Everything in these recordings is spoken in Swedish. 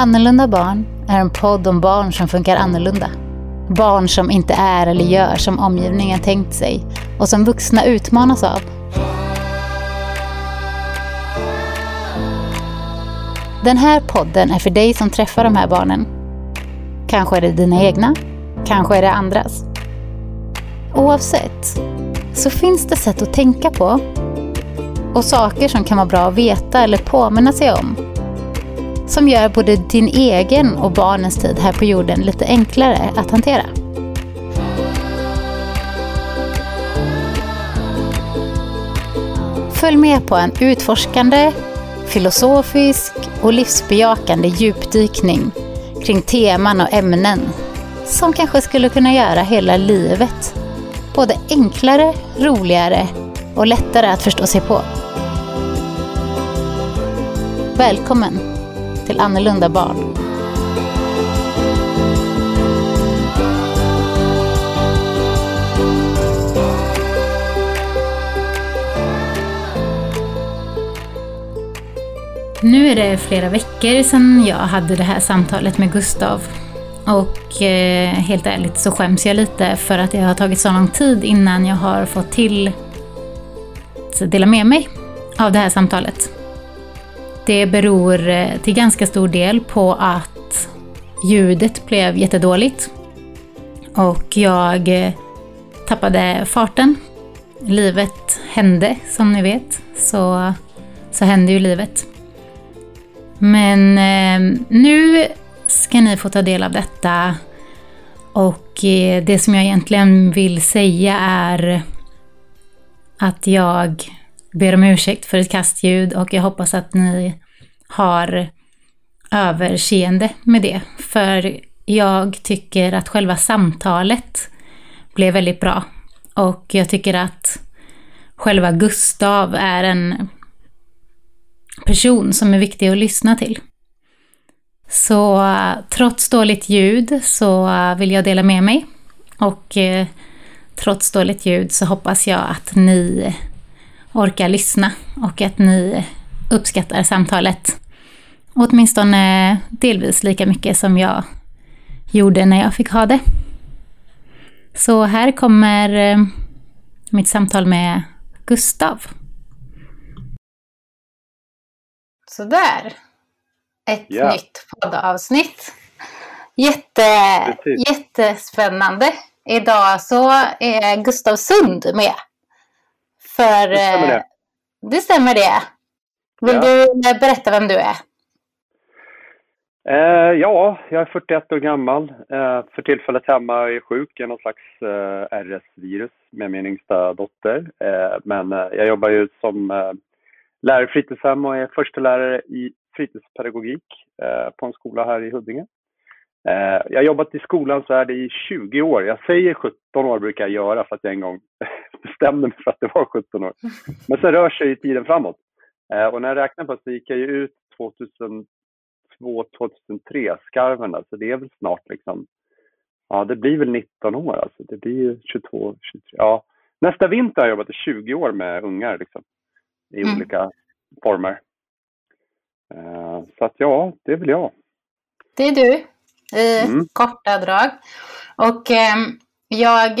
Annorlunda barn är en podd om barn som funkar annorlunda. Barn som inte är eller gör som omgivningen tänkt sig och som vuxna utmanas av. Den här podden är för dig som träffar de här barnen. Kanske är det dina egna, kanske är det andras. Oavsett så finns det sätt att tänka på och saker som kan vara bra att veta eller påminna sig om som gör både din egen och barnens tid här på jorden lite enklare att hantera. Följ med på en utforskande, filosofisk och livsbejakande djupdykning kring teman och ämnen som kanske skulle kunna göra hela livet både enklare, roligare och lättare att förstå sig på. Välkommen till Annorlunda barn. Nu är det flera veckor sedan jag hade det här samtalet med Gustav. Och eh, helt ärligt så skäms jag lite för att det har tagit så lång tid innan jag har fått till att dela med mig av det här samtalet. Det beror eh, till ganska stor del på att ljudet blev jättedåligt. Och jag eh, tappade farten. Livet hände, som ni vet. Så, så hände ju livet. Men eh, nu ska ni få ta del av detta. Och eh, det som jag egentligen vill säga är att jag ber om ursäkt för ett kastljud och jag hoppas att ni har överseende med det. För jag tycker att själva samtalet blev väldigt bra. Och jag tycker att själva Gustav är en person som är viktig att lyssna till. Så trots dåligt ljud så vill jag dela med mig. Och eh, trots dåligt ljud så hoppas jag att ni orkar lyssna och att ni uppskattar samtalet. Åtminstone delvis lika mycket som jag gjorde när jag fick ha det. Så här kommer eh, mitt samtal med Gustav. Sådär. Ett yeah. nytt poddavsnitt. Jätte, jättespännande. Idag så är Gustav Sund med. För, det stämmer det. Eh, det stämmer det. Vill ja. du eh, berätta vem du är? Eh, ja, jag är 41 år gammal. Eh, för tillfället hemma är sjuk i någon slags eh, RS-virus med min yngsta dotter. Eh, men jag jobbar ju som lärare i fritidshem och är förstelärare i fritidspedagogik på en skola här i Huddinge. Jag har jobbat i skolan så är det i 20 år. Jag säger 17 år brukar jag göra för att jag en gång bestämde mig för att det var 17 år. Men sen rör sig tiden framåt. Och när jag räknar på det så gick jag ju ut 2002, 2003, skarven, alltså det är väl snart liksom, ja det blir väl 19 år alltså, det blir ju 22, 23, ja. Nästa vinter har jag jobbat i 20 år med ungar liksom, i mm. olika former. Uh, så att ja, det är väl jag. Det är du, i mm. korta drag. Och eh, jag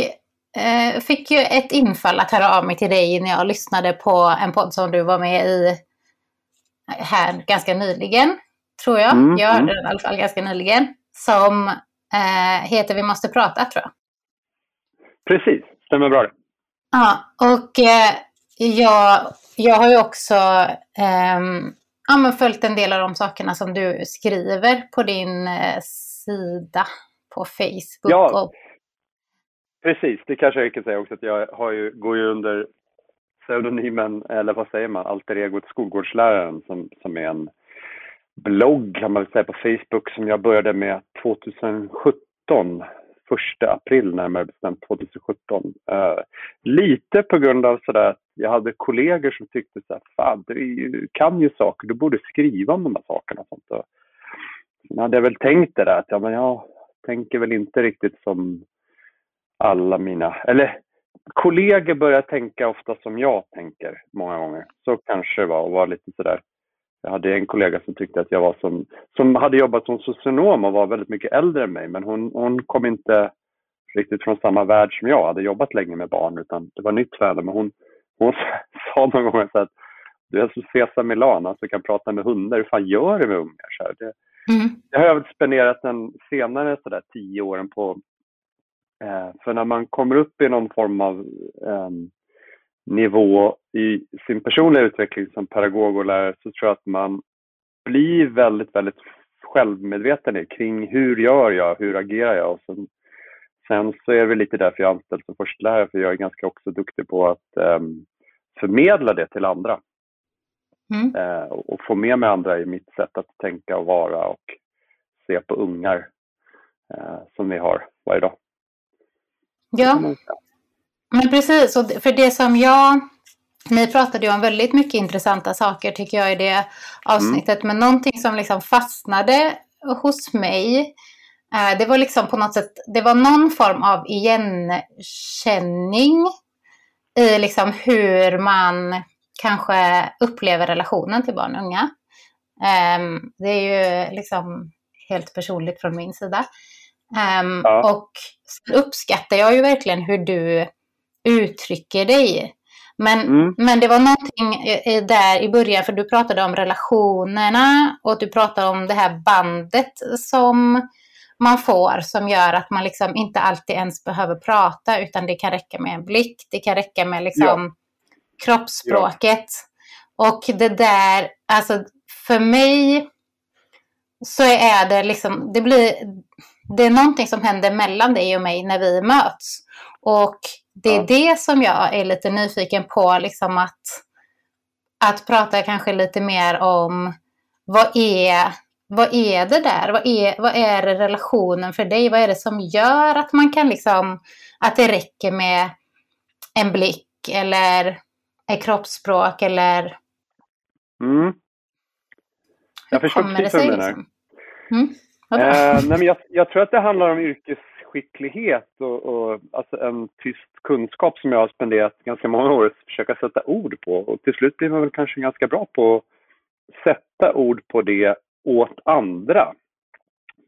eh, fick ju ett infall att höra av mig till dig när jag lyssnade på en podd som du var med i här ganska nyligen, tror jag. Mm, jag hörde mm. den i alla fall ganska nyligen. Som eh, heter Vi måste prata, tror jag. Precis, stämmer bra det. Ja, och eh, jag, jag har ju också eh, ja, men följt en del av de sakerna som du skriver på din eh, sida på Facebook. Ja, och... precis. Det kanske jag kan säga också att jag har ju, går ju under pseudonymen, eller vad säger man, alter egot skolgårdsläraren som, som är en blogg kan man säga på Facebook som jag började med 2017. Första april närmare bestämt 2017. Uh, eh, lite på grund av sådär att jag hade kollegor som tyckte så här, fan du kan ju saker, du borde skriva om de här sakerna. Och sånt. Och sen hade jag väl tänkt det där att ja, men jag tänker väl inte riktigt som alla mina, eller kollegor börjar tänka ofta som jag tänker många gånger. Så kanske det var och var lite sådär jag hade en kollega som tyckte att jag var som, som hade jobbat som socionom och var väldigt mycket äldre än mig, men hon, hon kom inte riktigt från samma värld som jag, hade jobbat länge med barn, utan det var nytt för henne. Men hon, hon sa någon gång att du är som Cesar Milan, alltså kan prata med hundar, hur fan gör du med ungar? Så det, mm. det har jag väl spenderat den senare så där, tio åren på. Eh, för när man kommer upp i någon form av eh, nivå i sin personliga utveckling som pedagog och lärare så tror jag att man blir väldigt, väldigt självmedveten kring hur gör jag, hur agerar jag? Och sen, sen så är det lite därför jag är anställd som förstelärare, för jag är ganska också duktig på att eh, förmedla det till andra. Mm. Uh, och få med mig andra i mitt sätt att tänka och vara och se på ungar uh, som vi har varje dag. Ja, men precis, och för det som jag... Ni pratade ju om väldigt mycket intressanta saker tycker jag i det avsnittet. Mm. Men någonting som liksom fastnade hos mig. Eh, det var liksom på något sätt, det var någon form av igenkänning i liksom hur man kanske upplever relationen till barn och unga. Eh, det är ju liksom helt personligt från min sida. Eh, ja. Och så uppskattar jag ju verkligen hur du uttrycker dig. Men, mm. men det var någonting där i början, för du pratade om relationerna och du pratade om det här bandet som man får som gör att man liksom inte alltid ens behöver prata utan det kan räcka med en blick, det kan räcka med liksom ja. Kroppsspråket. Ja. Och det där, alltså för mig så är det liksom, det blir, det är någonting som händer mellan dig och mig när vi möts. Och det är ja. det som jag är lite nyfiken på, liksom att, att prata kanske lite mer om vad är, vad är det där? Vad är, vad är relationen för dig? Vad är det som gör att man kan liksom, att det räcker med en blick eller kroppsspråk eller... Mm. Jag förstår precis vad du menar. Liksom? Mm. Eh, nej, men jag, jag, tror att det handlar om yrkes skicklighet och, och alltså en tyst kunskap som jag har spenderat ganska många år att försöka sätta ord på. Och till slut blir man väl kanske ganska bra på att sätta ord på det åt andra.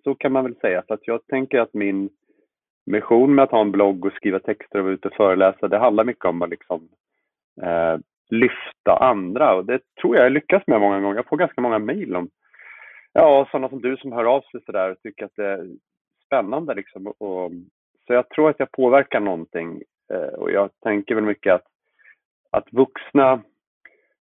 Så kan man väl säga. Så att jag tänker att min mission med att ha en blogg och skriva texter och vara ute och föreläsa, det handlar mycket om att liksom, eh, lyfta andra. Och det tror jag jag lyckas med många gånger. Jag får ganska många mejl om ja, sådana som du som hör av sig sådär och tycker att det är spännande. Liksom. Och, så jag tror att jag påverkar någonting eh, och jag tänker väl mycket att, att vuxna,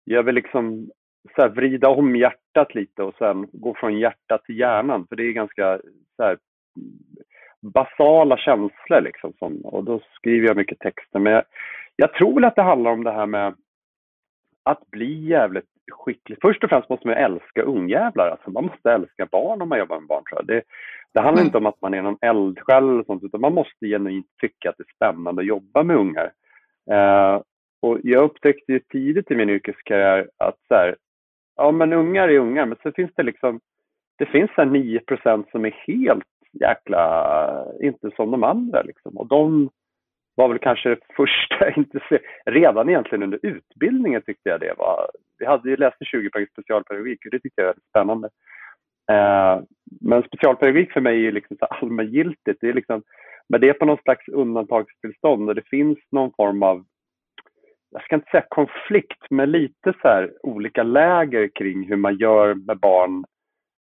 jag vill liksom så här, vrida om hjärtat lite och sen gå från hjärtat till hjärnan. För det är ganska så här, basala känslor liksom. Som, och då skriver jag mycket texter. Men jag, jag tror väl att det handlar om det här med att bli jävligt skicklig. Först och främst måste man älska ungjävlar. Alltså man måste älska barn om man jobbar med barn. Tror jag. Det, det handlar mm. inte om att man är någon eldsjäl eller sånt, utan man måste genuint tycka att det är spännande att jobba med ungar. Uh, och jag upptäckte ju tidigt i min yrkeskarriär att så här, ja men ungar är ungar, men så finns det liksom, det finns så 9% som är helt jäkla, inte som de andra liksom. Och de var väl kanske det första, inte se, redan egentligen under utbildningen tyckte jag det var, vi hade ju läst 20 poäng specialpedagogik och det tyckte jag var spännande. Eh, men specialpedagogik för mig är ju liksom så allmängiltigt. Det är liksom, men det är på någon slags undantagstillstånd och det finns någon form av, jag ska inte säga konflikt, men lite så här olika läger kring hur man gör med barn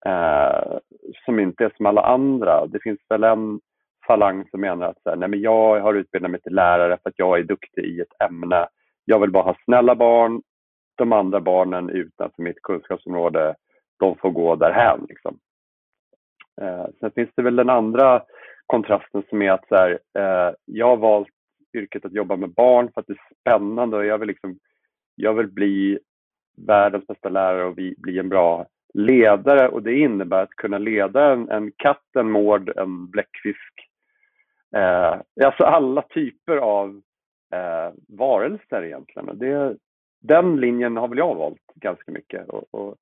eh, som inte är som alla andra. Det finns väl en falang som menar att så här, nej men jag har utbildat mig till lärare för att jag är duktig i ett ämne. Jag vill bara ha snälla barn. De andra barnen utanför mitt kunskapsområde de får gå därhän. Liksom. Eh, sen finns det väl den andra kontrasten som är att så här, eh, jag har valt yrket att jobba med barn för att det är spännande och jag vill, liksom, jag vill bli världens bästa lärare och bli en bra ledare och det innebär att kunna leda en, en katt, en mård, en bläckfisk. Eh, alltså alla typer av eh, varelser egentligen. Det, den linjen har väl jag valt ganska mycket. Och, och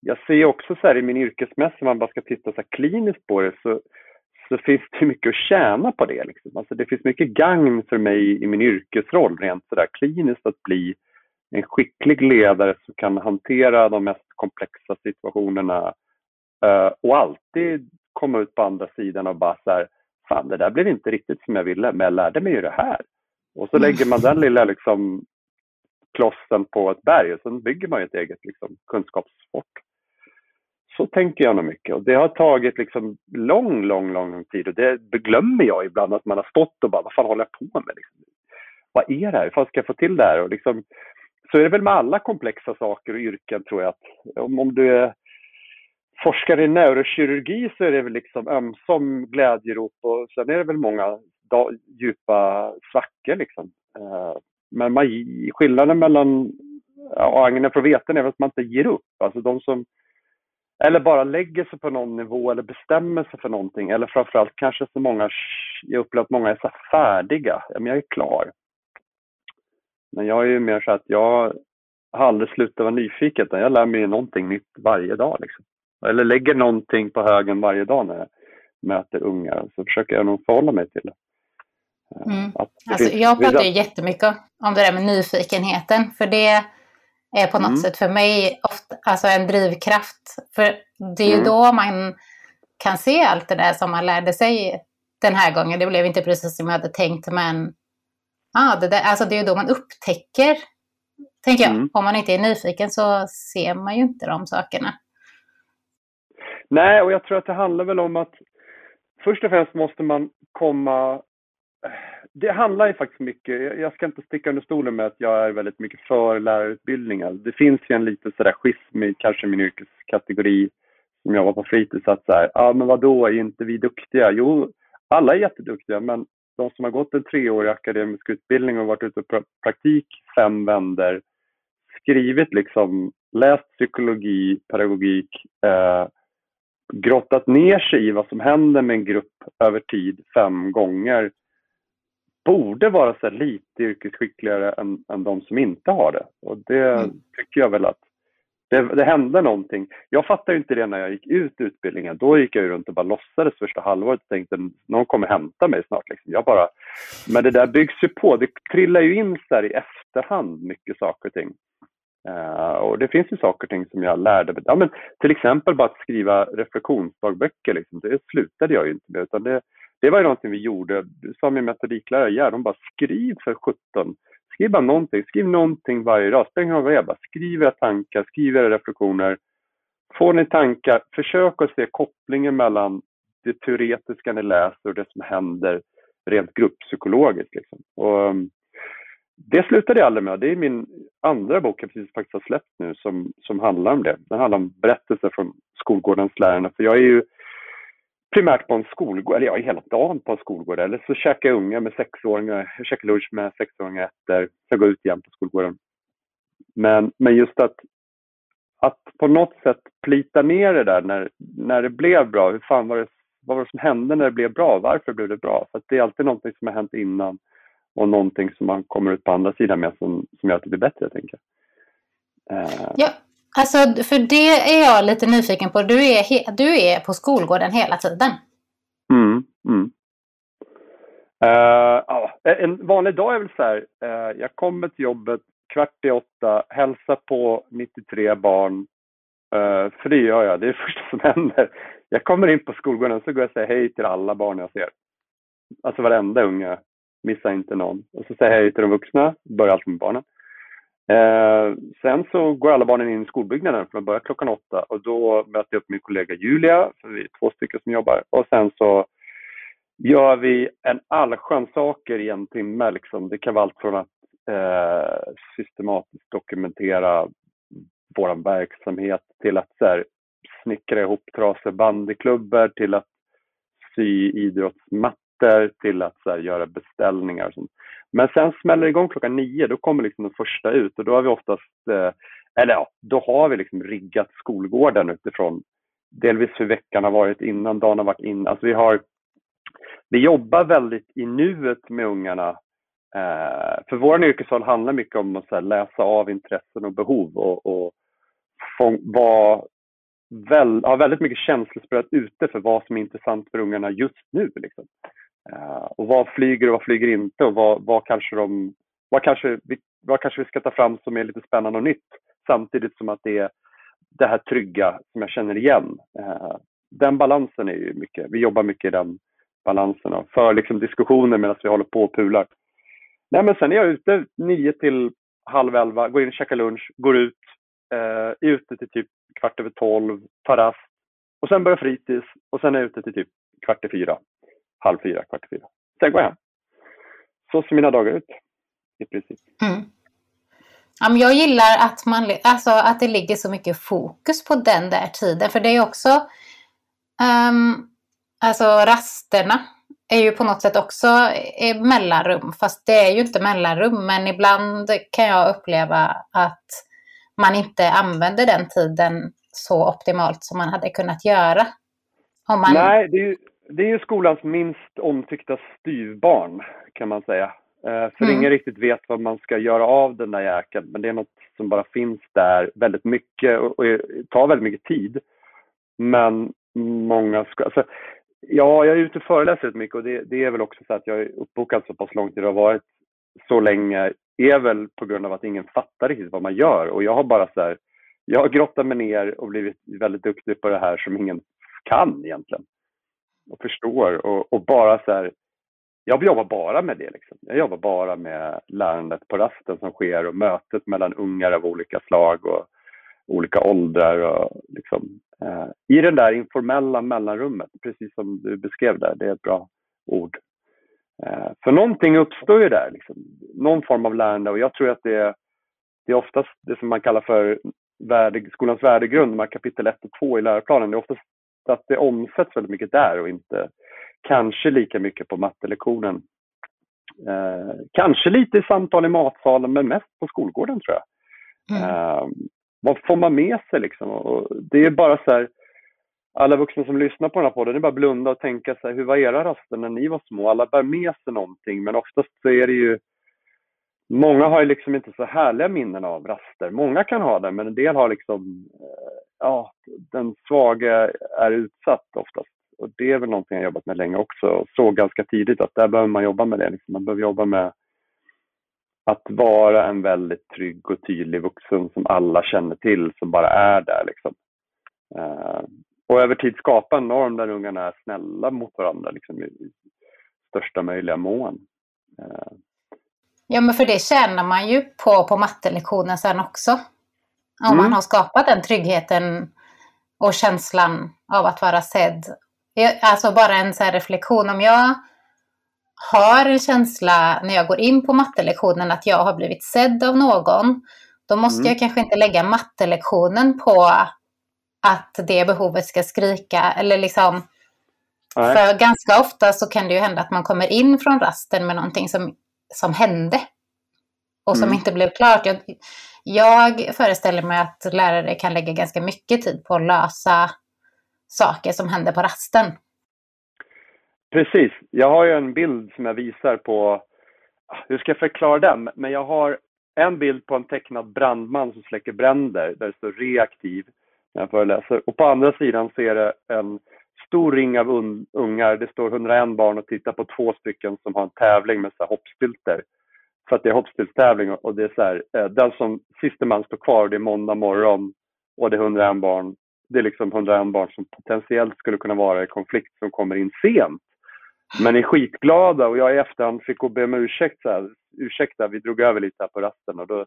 jag ser också så här i min yrkesmässig, om man bara ska titta så kliniskt på det, så, så finns det mycket att tjäna på det. Liksom. Alltså det finns mycket gagn för mig i min yrkesroll, rent så där kliniskt, att bli en skicklig ledare som kan hantera de mest komplexa situationerna uh, och alltid komma ut på andra sidan och bara så här, fan det där blev inte riktigt som jag ville, men jag lärde mig ju det här. Och så lägger man den lilla liksom, klossen på ett berg och sen bygger man ett eget liksom, kunskapsfort. Så tänker jag nog mycket och det har tagit liksom lång, lång, lång tid och det glömmer jag ibland att man har stått och bara, vad fan håller jag på med? Liksom? Vad är det här? Hur fan ska jag få till det här? Och liksom, så är det väl med alla komplexa saker och yrken tror jag att om, om du är forskare i neurokirurgi så är det väl liksom ömsom glädjerop och sen är det väl många djupa svackor liksom. Eh, men man, skillnaden mellan ja, agnen från veten är väl att man inte ger upp. Alltså de som eller bara lägger sig på någon nivå eller bestämmer sig för någonting. Eller framförallt kanske så många, jag upplever att många är så färdiga. Ja, men jag är klar. Men jag är ju mer så att jag har aldrig slutat vara nyfiken. Jag lär mig någonting nytt varje dag. Liksom. Eller lägger någonting på högen varje dag när jag möter unga. Så försöker jag nog förhålla mig till det. Mm. Alltså, jag pratar ju jättemycket om det där med nyfikenheten. För det är på något mm. sätt för mig ofta, alltså en drivkraft. För det är ju mm. då man kan se allt det där som man lärde sig den här gången. Det blev inte precis som jag hade tänkt men ah, det, där, alltså det är ju då man upptäcker, tänker jag. Mm. Om man inte är nyfiken så ser man ju inte de sakerna. Nej, och jag tror att det handlar väl om att först och främst måste man komma det handlar ju faktiskt mycket, jag ska inte sticka under stolen med att jag är väldigt mycket för lärarutbildningar. Det finns ju en liten sådär schism i kanske min yrkeskategori som jag var på fritids att så här, ja men vadå, är inte vi duktiga? Jo, alla är jätteduktiga, men de som har gått en treårig akademisk utbildning och varit ute på praktik fem vänder, skrivit liksom, läst psykologi, pedagogik, eh, grottat ner sig i vad som händer med en grupp över tid fem gånger borde vara så lite yrkesskickligare än, än de som inte har det. Och det mm. tycker jag väl att det, det hände någonting. Jag fattade inte det när jag gick ut utbildningen. Då gick jag runt och bara låtsades första halvåret och tänkte någon kommer hämta mig snart. Liksom. Jag bara, men det där byggs ju på. Det trillar ju in så i efterhand mycket saker och ting. Uh, och det finns ju saker och ting som jag lärde mig. Ja, men till exempel bara att skriva reflektionsdagböcker. Liksom. Det slutade jag ju inte med. Utan det, det var ju någonting vi gjorde. Du sa min metodiklärare, ja, de bara skriv för 17. Skriv bara någonting. Skriv någonting varje dag. Spelar av vad. Bara skriv era tankar, skriv era reflektioner. Får ni tankar, försök att se kopplingen mellan det teoretiska ni läser och det som händer rent grupppsykologiskt. Liksom. Och, um, det slutade jag aldrig med. Det är min andra bok jag precis faktiskt har släppt nu som, som handlar om det. Den handlar om berättelser från skolgårdens lärare. För jag är ju primärt på en skolgård, eller ja, hela dagen på en skolgård. Eller så käkar jag unga med sexåringar, jag käkar lunch med sexåringar efter, så jag går ut igen på skolgården. Men, men just att, att på något sätt plita ner det där när, när det blev bra. Hur fan var det, vad var det som hände när det blev bra? Varför blev det bra? För det är alltid någonting som har hänt innan och någonting som man kommer ut på andra sidan med som, som gör att det blir bättre, jag tänker. Uh, ja, Alltså, för det är jag lite nyfiken på. Du är, du är på skolgården hela tiden. Mm, mm. Uh, ja, en vanlig dag är väl så här, uh, jag kommer till jobbet kvart i åtta, hälsar på 93 barn. Eh, uh, för det gör jag, det är det första som händer. Jag kommer in på skolgården så går jag och säger hej till alla barn jag ser. Alltså varenda unge, missa inte någon. Och så säger jag hej till de vuxna, börjar alltid med barnen. Eh, sen så går alla barnen in i skolbyggnaden för de börjar klockan åtta och då möter jag upp min kollega Julia, för vi är två stycken som jobbar. Och sen så gör vi en allskön saker i en timme. Liksom. Det kan vara allt från att eh, systematiskt dokumentera vår verksamhet till att så här, snickra ihop trasiga bandyklubbor till att sy idrottsmattor till att så här, göra beställningar. Och sånt. Men sen smäller det igång klockan nio, då kommer liksom den första ut och då har vi oftast, eh, eller ja, då har vi liksom riggat skolgården utifrån delvis hur veckan har varit innan, dagen har varit innan. Alltså vi, har, vi jobbar väldigt i nuet med ungarna. Eh, för vår yrkesroll handlar mycket om att här, läsa av intressen och behov och, och vara väl, ha väldigt mycket känslospråk ute för vad som är intressant för ungarna just nu. Liksom. Uh, och vad flyger och vad flyger inte och vad, vad kanske de, vad kanske, vad kanske vi ska ta fram som är lite spännande och nytt samtidigt som att det är det här trygga som jag känner igen. Eh, den balansen är ju mycket, vi jobbar mycket i den balansen och för liksom diskussioner medan vi håller på och pular. Nej, men sen är jag ute nio till halv elva, går in och käkar lunch, går ut, eh, är ute till typ kvart över tolv, tar rast och sen börjar fritids och sen är jag ute till typ kvart i fyra, halv fyra, kvart i fyra. Sen går jag hem. Så ser mina dagar ut i princip. Mm. Ja, men jag gillar att, man, alltså, att det ligger så mycket fokus på den där tiden. För det är också, um, alltså rasterna är ju på något sätt också mellanrum. Fast det är ju inte mellanrum. Men ibland kan jag uppleva att man inte använder den tiden så optimalt som man hade kunnat göra. Man... Nej, det är, ju, det är ju skolans minst omtyckta styvbarn kan man säga. Eh, för mm. ingen riktigt vet vad man ska göra av den där jäkeln. Men det är något som bara finns där väldigt mycket och, och tar väldigt mycket tid. Men många ska... Alltså, ja, jag är ute och föreläser rätt mycket och det, det, är väl också så att jag är uppbokad så pass lång tid och har varit så länge är väl på grund av att ingen fattar riktigt vad man gör. Och jag har bara så här, jag har grottat mig ner och blivit väldigt duktig på det här som ingen kan egentligen. Och förstår och, och bara så här, jag jobbar bara med det. Liksom. Jag jobbar bara med lärandet på rasten som sker och mötet mellan ungar av olika slag och olika åldrar. Och liksom, eh, I det där informella mellanrummet, precis som du beskrev där, det är ett bra ord. Eh, för någonting uppstår ju där, liksom. någon form av lärande och jag tror att det är, det är oftast det som man kallar för värde, skolans värdegrund, de här kapitel 1 och 2 i läroplanen. Det är oftast att det omsätts väldigt mycket där och inte Kanske lika mycket på mattelektionen. Eh, kanske lite i samtal i matsalen, men mest på skolgården tror jag. Mm. Eh, vad får man med sig liksom? Och det är bara så här, alla vuxna som lyssnar på den här podden, det är bara blunda och tänka så här, hur var era raster när ni var små? Alla bär med sig någonting, men oftast så är det ju Många har ju liksom inte så härliga minnen av raster. Många kan ha det, men en del har liksom, eh, ja, den svaga är utsatt oftast och det är väl någonting jag jobbat med länge också och såg ganska tidigt att där behöver man jobba med det. Liksom. Man behöver jobba med att vara en väldigt trygg och tydlig vuxen som alla känner till, som bara är där. Liksom. Eh, och över tid skapa en norm där ungarna är snälla mot varandra liksom, i, största möjliga mån. Eh. Ja, men för det känner man ju på, på mattelektionen sen också. Om mm. man har skapat den tryggheten och känslan av att vara sedd Alltså bara en så reflektion. Om jag har en känsla när jag går in på mattelektionen att jag har blivit sedd av någon, då måste mm. jag kanske inte lägga mattelektionen på att det behovet ska skrika. Eller liksom, för ganska ofta så kan det ju hända att man kommer in från rasten med någonting som, som hände och som mm. inte blev klart. Jag, jag föreställer mig att lärare kan lägga ganska mycket tid på att lösa saker som händer på rasten. Precis. Jag har ju en bild som jag visar på, ah, hur ska jag förklara den? Men jag har en bild på en tecknad brandman som släcker bränder där det står reaktiv när jag föreläser. Och på andra sidan ser är det en stor ring av ungar. Det står 101 barn och tittar på två stycken som har en tävling med så hoppstylter. För att det är hoppstylttävling och det är så här, eh, den som siste man står kvar, det är måndag morgon och det är 101 barn det är liksom 101 barn som potentiellt skulle kunna vara i konflikt som kommer in sent. Men är skitglada och jag i efterhand fick gå och be om ursäkt. Så här, ursäkta, vi drog över lite här på rasten. Och då,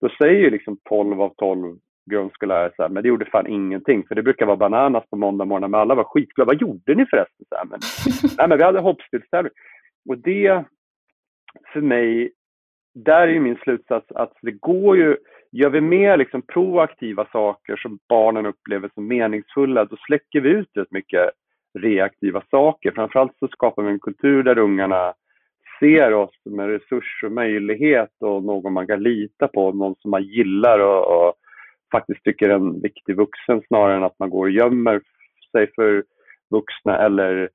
då säger ju liksom 12 av 12 grundskollärare så här, men det gjorde fan ingenting. För det brukar vara bananas på måndag morgon, men alla var skitglada. Vad gjorde ni förresten? Så här, men, nej, men vi hade hoppspelstävling. Och det, för mig, där är ju min slutsats att det går ju Gör vi mer liksom proaktiva saker som barnen upplever som meningsfulla, då släcker vi ut rätt mycket reaktiva saker. Framförallt så skapar vi en kultur där ungarna ser oss som en resurs och möjlighet och någon man kan lita på, någon som man gillar och, och faktiskt tycker är en viktig vuxen snarare än att man går och gömmer sig för vuxna eller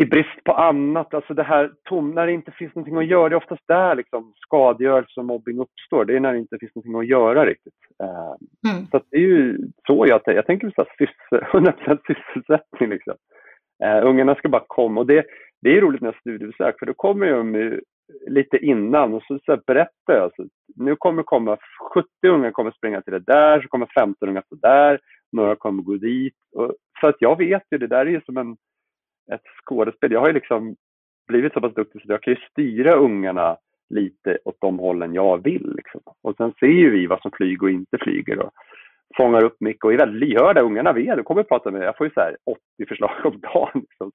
i brist på annat, alltså det här tom, när det inte finns någonting att göra, det är oftast där liksom skadegörelse och mobbing uppstår. Det är när det inte finns någonting att göra riktigt. Uh, mm. Så det är ju så jag, jag tänker så här, 100% sysselsättning liksom. Uh, ungarna ska bara komma och det, det är roligt med studiebesök för då kommer de lite innan och så, så berättar jag. Så, nu kommer komma 70 unga kommer springa till det där, så kommer 15 unga till där, några kommer gå dit. Och, så att jag vet ju, det där är ju som en, ett skådespel. Jag har ju liksom blivit så pass duktig så jag kan ju styra ungarna lite åt de hållen jag vill. Liksom. Och sen ser ju vi vad som flyger och inte flyger och fångar upp mycket och är väldigt lyhörda. Ungarna vet, de kommer att prata med mig. Jag får ju så 80 förslag om dagen. Liksom.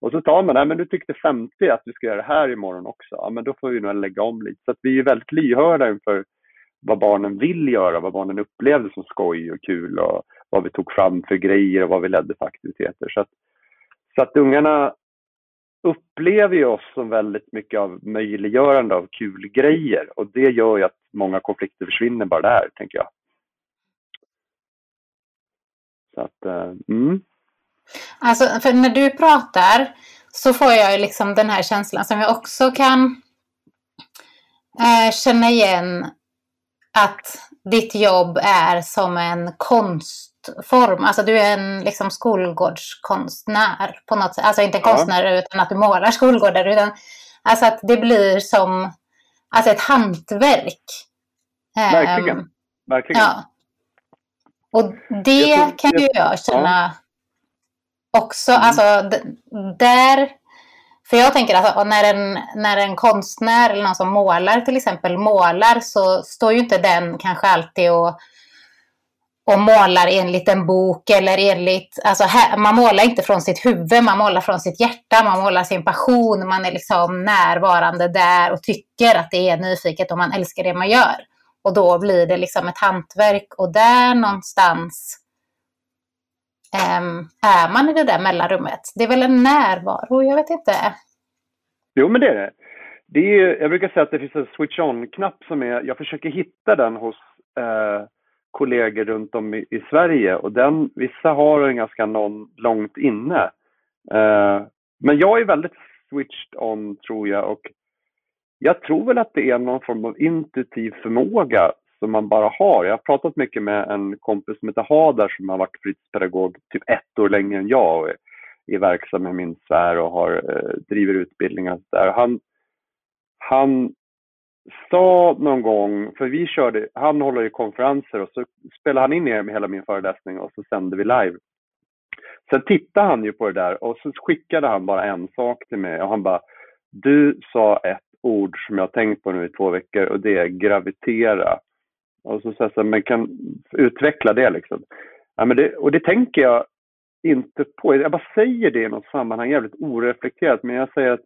Och så tar man, nej men du tyckte 50 att du ska göra det här imorgon också. Ja men då får vi nog lägga om lite. Så att vi är väldigt lyhörda inför vad barnen vill göra, vad barnen upplevde som skoj och kul och vad vi tog fram för grejer och vad vi ledde för aktiviteter. Så att, så att ungarna upplever ju oss som väldigt mycket av möjliggörande av kul grejer och det gör ju att många konflikter försvinner bara där, tänker jag. Så att, uh, mm. Alltså, för när du pratar så får jag liksom den här känslan som jag också kan eh, känna igen att ditt jobb är som en konst konstform. Alltså du är en liksom skolgårdskonstnär på något sätt. Alltså inte en ja. konstnär utan att du målar skolgårdar. Utan, alltså att det blir som alltså ett hantverk. Verkligen. Um, Verkligen. Ja. Och det tror, kan ju jag känna ja. också. Mm. Alltså där för jag tänker att när en, när en konstnär eller någon som målar till exempel målar så står ju inte den kanske alltid och, och målar enligt en bok eller enligt, alltså här, man målar inte från sitt huvud, man målar från sitt hjärta, man målar sin passion, man är liksom närvarande där och tycker att det är nyfiket och man älskar det man gör. Och då blir det liksom ett hantverk och där någonstans äm, är man i det där mellanrummet? Det är väl en närvaro, jag vet inte. Jo, men det är det. det är, jag brukar säga att det finns en switch on-knapp som är, jag försöker hitta den hos eh, kollegor runt om i, i, Sverige och den, vissa har den ganska någon, långt inne. Eh, men jag är väldigt switched on tror jag och jag tror väl att det är någon form av intuitiv förmåga som man bara har. Jag har pratat mycket med en kompis som heter Hadar som har varit fritidspedagog typ ett år längre än jag och är, är verksam i min sfär och har, eh, driver utbildningar. Där. Han, han sa någon gång, för vi körde, han håller ju konferenser och så spelade han in hela min föreläsning och så sände vi live. Sen tittade han ju på det där och så skickade han bara en sak till mig och han bara, du sa ett ord som jag har tänkt på nu i två veckor och det är gravitera. Och så säger jag, men kan utveckla det liksom. Ja, men det, och det tänker jag inte på. Jag bara säger det i något sammanhang jävligt oreflekterat, men jag säger att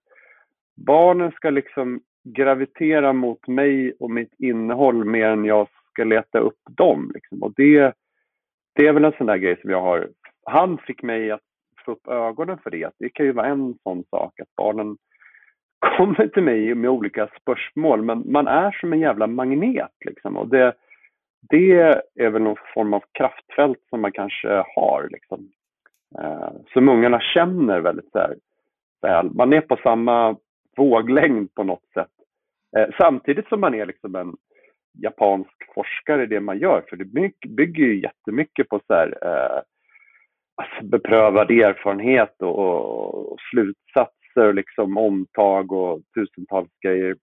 barnen ska liksom gravitera mot mig och mitt innehåll mer än jag ska leta upp dem. Liksom. Och det, det är väl en sån där grej som jag har. Han fick mig att få upp ögonen för det. Det kan ju vara en sån sak att barnen kommer till mig med olika spörsmål, men man är som en jävla magnet. Liksom. Och det, det är väl någon form av kraftfält som man kanske har. Liksom. Eh, som ungarna känner väldigt så här, väl. Man är på samma våglängd på något sätt. Eh, samtidigt som man är liksom en japansk forskare i det man gör, för det bygger ju jättemycket på så här, eh, alltså beprövad erfarenhet och, och, och slutsatser och liksom omtag och tusentals grejer.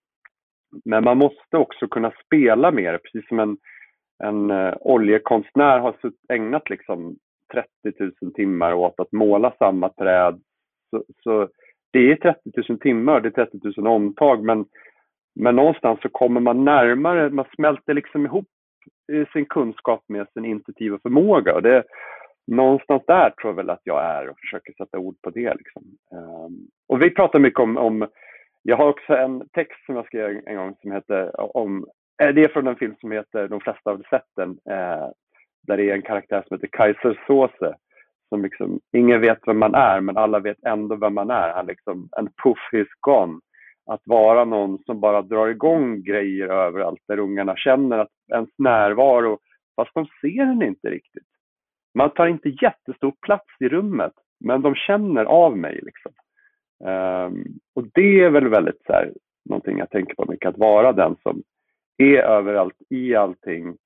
Men man måste också kunna spela mer, precis som en, en uh, oljekonstnär har ägnat liksom 30 000 timmar åt att måla samma träd. Så, så det är 30 000 timmar, det är 30 000 omtag, men, men någonstans så kommer man närmare, man smälter liksom ihop eh, sin kunskap med sin intuitiva förmåga. Och det, någonstans där tror jag väl att jag är och försöker sätta ord på det. Liksom. Ehm, och vi pratar mycket om, om, jag har också en text som jag skrev en gång som heter om, eh, det är från en film som heter De flesta har sett den, eh, där det är en karaktär som heter Kaiser Soze som liksom, ingen vet vem man är men alla vet ändå vem man är. Han liksom, en poof, is gone. Att vara någon som bara drar igång grejer överallt där ungarna känner att ens närvaro, fast de ser den inte riktigt. Man tar inte jättestor plats i rummet men de känner av mig. Liksom. Um, och det är väl väldigt så här, någonting jag tänker på mycket, att vara den som är överallt i allting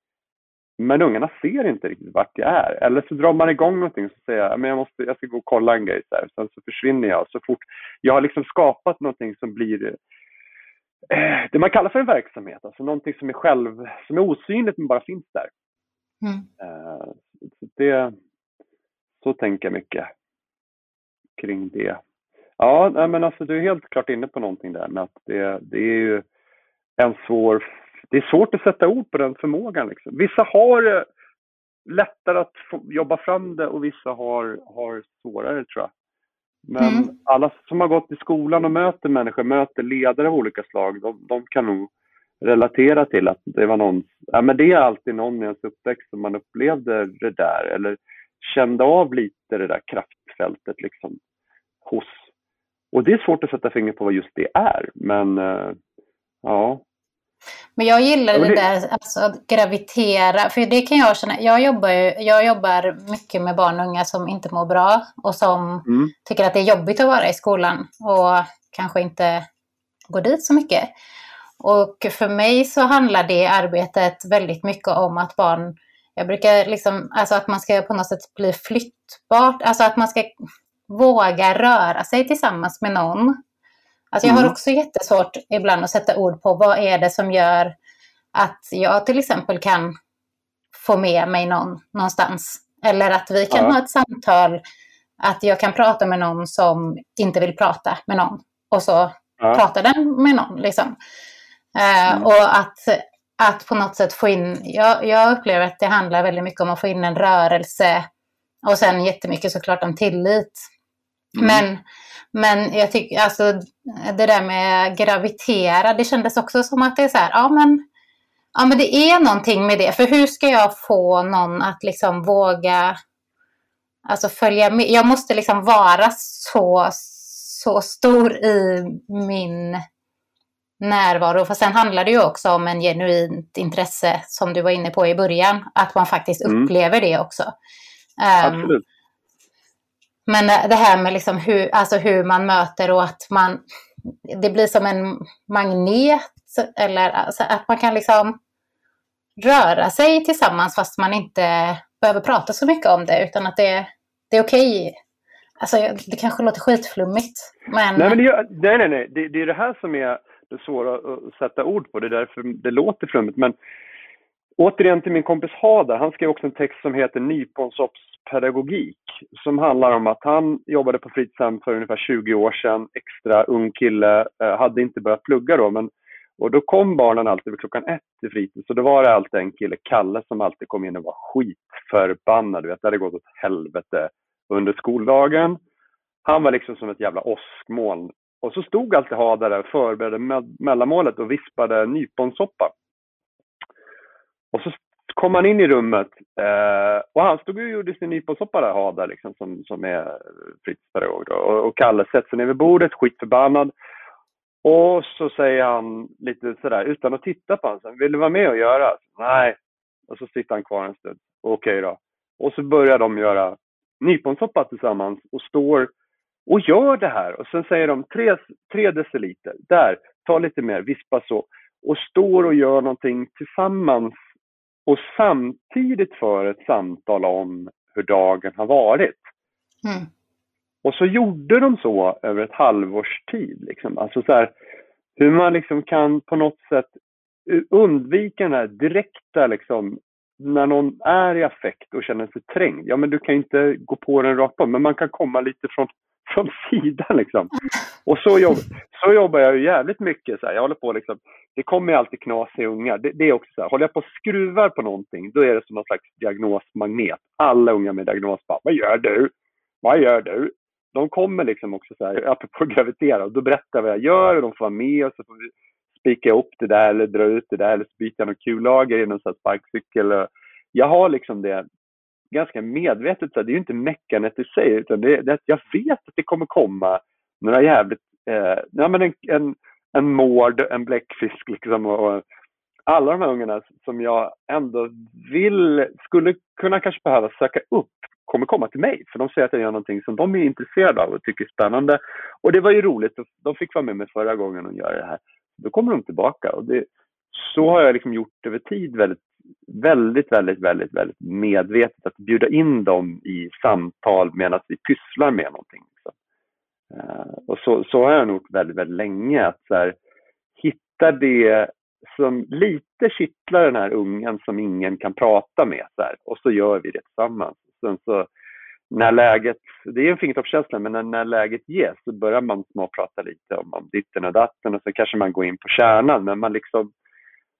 men ungarna ser inte riktigt vart jag är. Eller så drar man igång någonting och säger jag, men jag, måste, jag ska gå och kolla en grej. Så här. Sen så försvinner jag. Så fort jag har liksom skapat någonting som blir eh, det man kallar för en verksamhet, alltså någonting som är själv, som är osynligt men bara finns där. Mm. Eh, det, så tänker jag mycket kring det. Ja, men alltså du är helt klart inne på någonting där med att det, det är ju en svår, det är svårt att sätta ord på den förmågan liksom. Vissa har lättare att jobba fram det och vissa har, har svårare tror jag. Men mm. alla som har gått i skolan och möter människor, möter ledare av olika slag, de, de, kan nog relatera till att det var någon, ja men det är alltid någon i ens uppväxt som man upplevde det där eller kände av lite det där kraftfältet liksom hos. Och det är svårt att sätta fingret på vad just det är, men uh, ja. Men jag gillar det där, alltså att gravitera, för det kan jag känna, jag jobbar, ju, jag jobbar mycket med barn och unga som inte mår bra och som mm. tycker att det är jobbigt att vara i skolan och kanske inte går dit så mycket. Och för mig så handlar det arbetet väldigt mycket om att barn, jag brukar liksom, alltså att man ska på något sätt bli flyttbart, alltså att man ska våga röra sig tillsammans med någon. Alltså jag har mm. också jättesvårt ibland att sätta ord på vad är det som gör att jag till exempel kan få med mig någon någonstans. Eller att vi kan ja. ha ett samtal, att jag kan prata med någon som inte vill prata med någon. Och så ja. pratar den med någon. Liksom. Eh, mm. och att, att på något sätt få in, jag, jag upplever att det handlar väldigt mycket om att få in en rörelse och sen jättemycket såklart om tillit. Mm. Men, men jag tycker alltså det där med gravitera, det kändes också som att det är så här, ja men, ja men det är någonting med det. För hur ska jag få någon att liksom våga alltså följa med? Jag måste liksom vara så, så stor i min närvaro. För sen handlar det ju också om en genuint intresse som du var inne på i början. Att man faktiskt mm. upplever det också. Um, Absolut. Men det här med liksom hur, alltså hur man möter och att man, det blir som en magnet eller alltså att man kan liksom röra sig tillsammans fast man inte behöver prata så mycket om det utan att det, det är okej. Okay. Alltså det kanske låter skitflummigt. Men... Nej, men det, nej, nej, nej. Det, det är det här som är det svåra att sätta ord på. Det är därför det låter flummigt. Men återigen till min kompis Hada. Han skrev också en text som heter pedagogik som handlar om att han jobbade på fritidshem för ungefär 20 år sedan. Extra ung kille, eh, hade inte börjat plugga då. Men, och då kom barnen alltid vid klockan ett till fritids. Och då var det alltid en kille, Kalle, som alltid kom in och var skitförbannad. Du vet, det hade gått åt helvete under skoldagen. Han var liksom som ett jävla åskmoln och så stod alltid Hada där och förberedde mellanmålet och vispade nyponsoppa. Och så kom han in i rummet eh, och han stod och gjorde sin nyponsoppa där, Hada, liksom, som, som är fritidspedagog. Och, och Kalle sätter sig ner vid bordet, skitförbannad. Och så säger han lite sådär, utan att titta på honom, vill du vara med och göra? Nej. Och så sitter han kvar en stund. Okej då. Och så börjar de göra nyponsoppa tillsammans och står och gör det här. Och sen säger de tre, tre deciliter, där, ta lite mer, vispa så. Och står och gör någonting tillsammans och samtidigt för ett samtal om hur dagen har varit. Mm. Och så gjorde de så över ett halvårs tid. Liksom. Alltså så här, hur man liksom kan på något sätt undvika den här direkta liksom, när någon är i affekt och känner sig trängd, ja men du kan inte gå på den rakt på, men man kan komma lite från från sidan liksom. Och så, jobb, så jobbar jag ju jävligt mycket. Så här. Jag håller på liksom, det kommer ju alltid knasiga ungar. Det, det, är också så här, håller jag på och skruvar på någonting, då är det som någon slags diagnosmagnet. Alla unga med diagnos bara, vad gör du? Vad gör du? De kommer liksom också så här, apropå att gravitera, och då berättar jag vad jag gör och de får vara med och så får vi spika upp det där eller dra ut det där eller så byter jag något kullager i någon sparkcykel. Jag har liksom det ganska medvetet, så det är ju inte meckandet i sig, utan det, det, jag vet att det kommer komma några jävligt, eh, ja men en, en, en mård, en bläckfisk liksom och, och alla de här ungarna som jag ändå vill, skulle kunna kanske behöva söka upp kommer komma till mig. För de säger att jag gör någonting som de är intresserade av och tycker är spännande. Och det var ju roligt. De fick vara med mig förra gången och göra det här. Då kommer de tillbaka. Och det, så har jag liksom gjort över tid väldigt väldigt, väldigt, väldigt, väldigt medvetet att bjuda in dem i samtal medan vi pysslar med någonting. Så. Uh, och så, så har jag gjort väldigt, väldigt länge. Att så här, hitta det som lite kittlar den här ungen som ingen kan prata med. Så här, och så gör vi det tillsammans. Sen så, när läget, det är en fingertoppskänsla, men när, när läget ges så börjar man småprata lite om, om ditten och datten och så kanske man går in på kärnan. Men man liksom,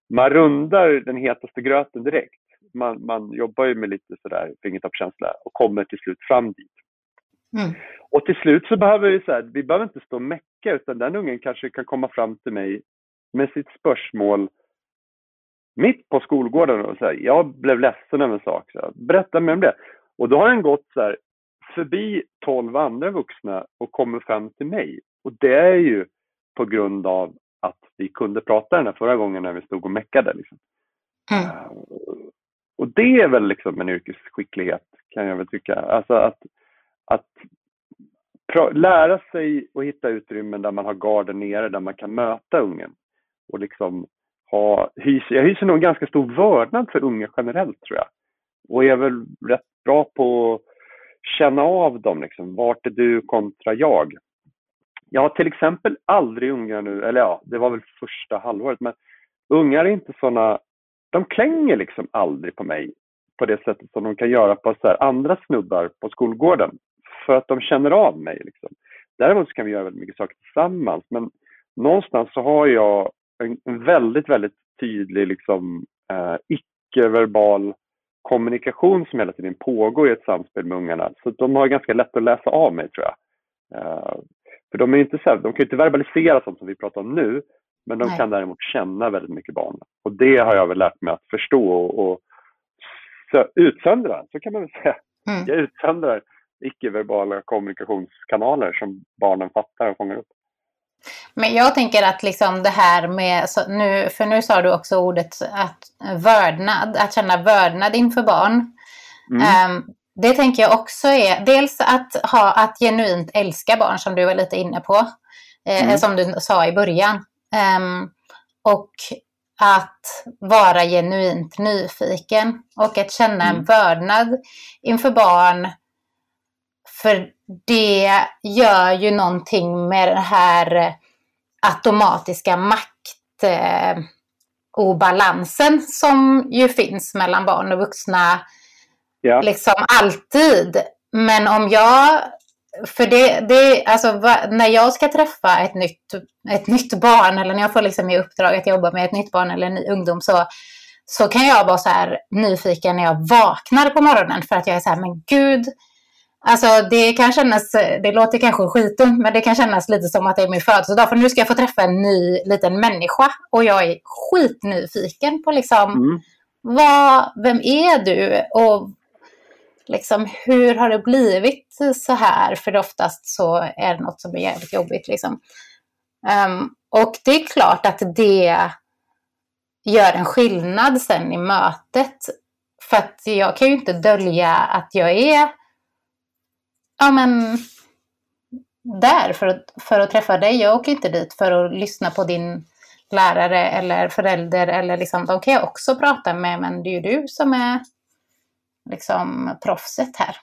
man rundar den hetaste gröten direkt. Man, man jobbar ju med lite sådär fingertoppskänsla och kommer till slut fram dit. Mm. Och till slut så behöver vi, så här, vi behöver inte stå och mecka utan den ungen kanske kan komma fram till mig med sitt spörsmål mitt på skolgården och säga jag blev ledsen över en sak. Så Berätta mer om det. Och då har den gått så här, förbi tolv andra vuxna och kommer fram till mig. Och det är ju på grund av att vi kunde prata den här förra gången när vi stod och meckade. Liksom. Mm. Uh, och det är väl liksom en yrkesskicklighet kan jag väl tycka. Alltså att, att lära sig att hitta utrymmen där man har garden nere, där man kan möta ungen. Och liksom ha, jag hyser nog ganska stor vördnad för unga generellt tror jag. Och är väl rätt bra på att känna av dem, liksom. vart är du kontra jag? Jag har till exempel aldrig ungar nu, eller ja, det var väl första halvåret, men ungar är inte sådana, de klänger liksom aldrig på mig på det sättet som de kan göra på så andra snubbar på skolgården. För att de känner av mig. Liksom. Däremot kan vi göra väldigt mycket saker tillsammans. Men någonstans så har jag en, väldigt, väldigt tydlig liksom, eh, icke-verbal kommunikation som hela tiden pågår i ett samspel med ungarna. Så de har ganska lätt att läsa av mig tror jag. Eh, för de är inte så här, de kan inte verbalisera sånt som vi pratar om nu, men de Nej. kan däremot känna väldigt mycket barn. Och det har jag väl lärt mig att förstå och, och utsöndra, så kan man väl säga. Mm. Jag utsöndrar icke-verbala kommunikationskanaler som barnen fattar och fångar upp. Men jag tänker att liksom det här med, nu, för nu sa du också ordet att vördnad, att känna vördnad inför barn. Mm. Um, det tänker jag också är dels att ha att genuint älska barn som du var lite inne på, eh, mm. som du sa i början. Um, och att vara genuint nyfiken och att känna en mm. vördnad inför barn. För det gör ju någonting med den här automatiska maktobalansen eh, som ju finns mellan barn och vuxna. Ja. Liksom alltid. Men om jag för det, det alltså, när jag ska träffa ett nytt, ett nytt barn eller när jag får liksom i uppdrag att jobba med ett nytt barn eller en ny ungdom så, så kan jag vara så här nyfiken när jag vaknar på morgonen för att jag är så här, men gud, Alltså det kan kännas, det låter kanske skitdumt, men det kan kännas lite som att det är min födelsedag. För nu ska jag få träffa en ny liten människa och jag är skitnyfiken på liksom, mm. vad, vem är du? Och liksom, hur har det blivit så här? För oftast så är det något som är jävligt jobbigt. Liksom. Um, och det är klart att det gör en skillnad sen i mötet. För att jag kan ju inte dölja att jag är ja, men, där för att, för att träffa dig. Jag åker inte dit för att lyssna på din lärare eller förälder. Eller liksom, de kan jag också prata med, men det är ju du som är liksom proffset här.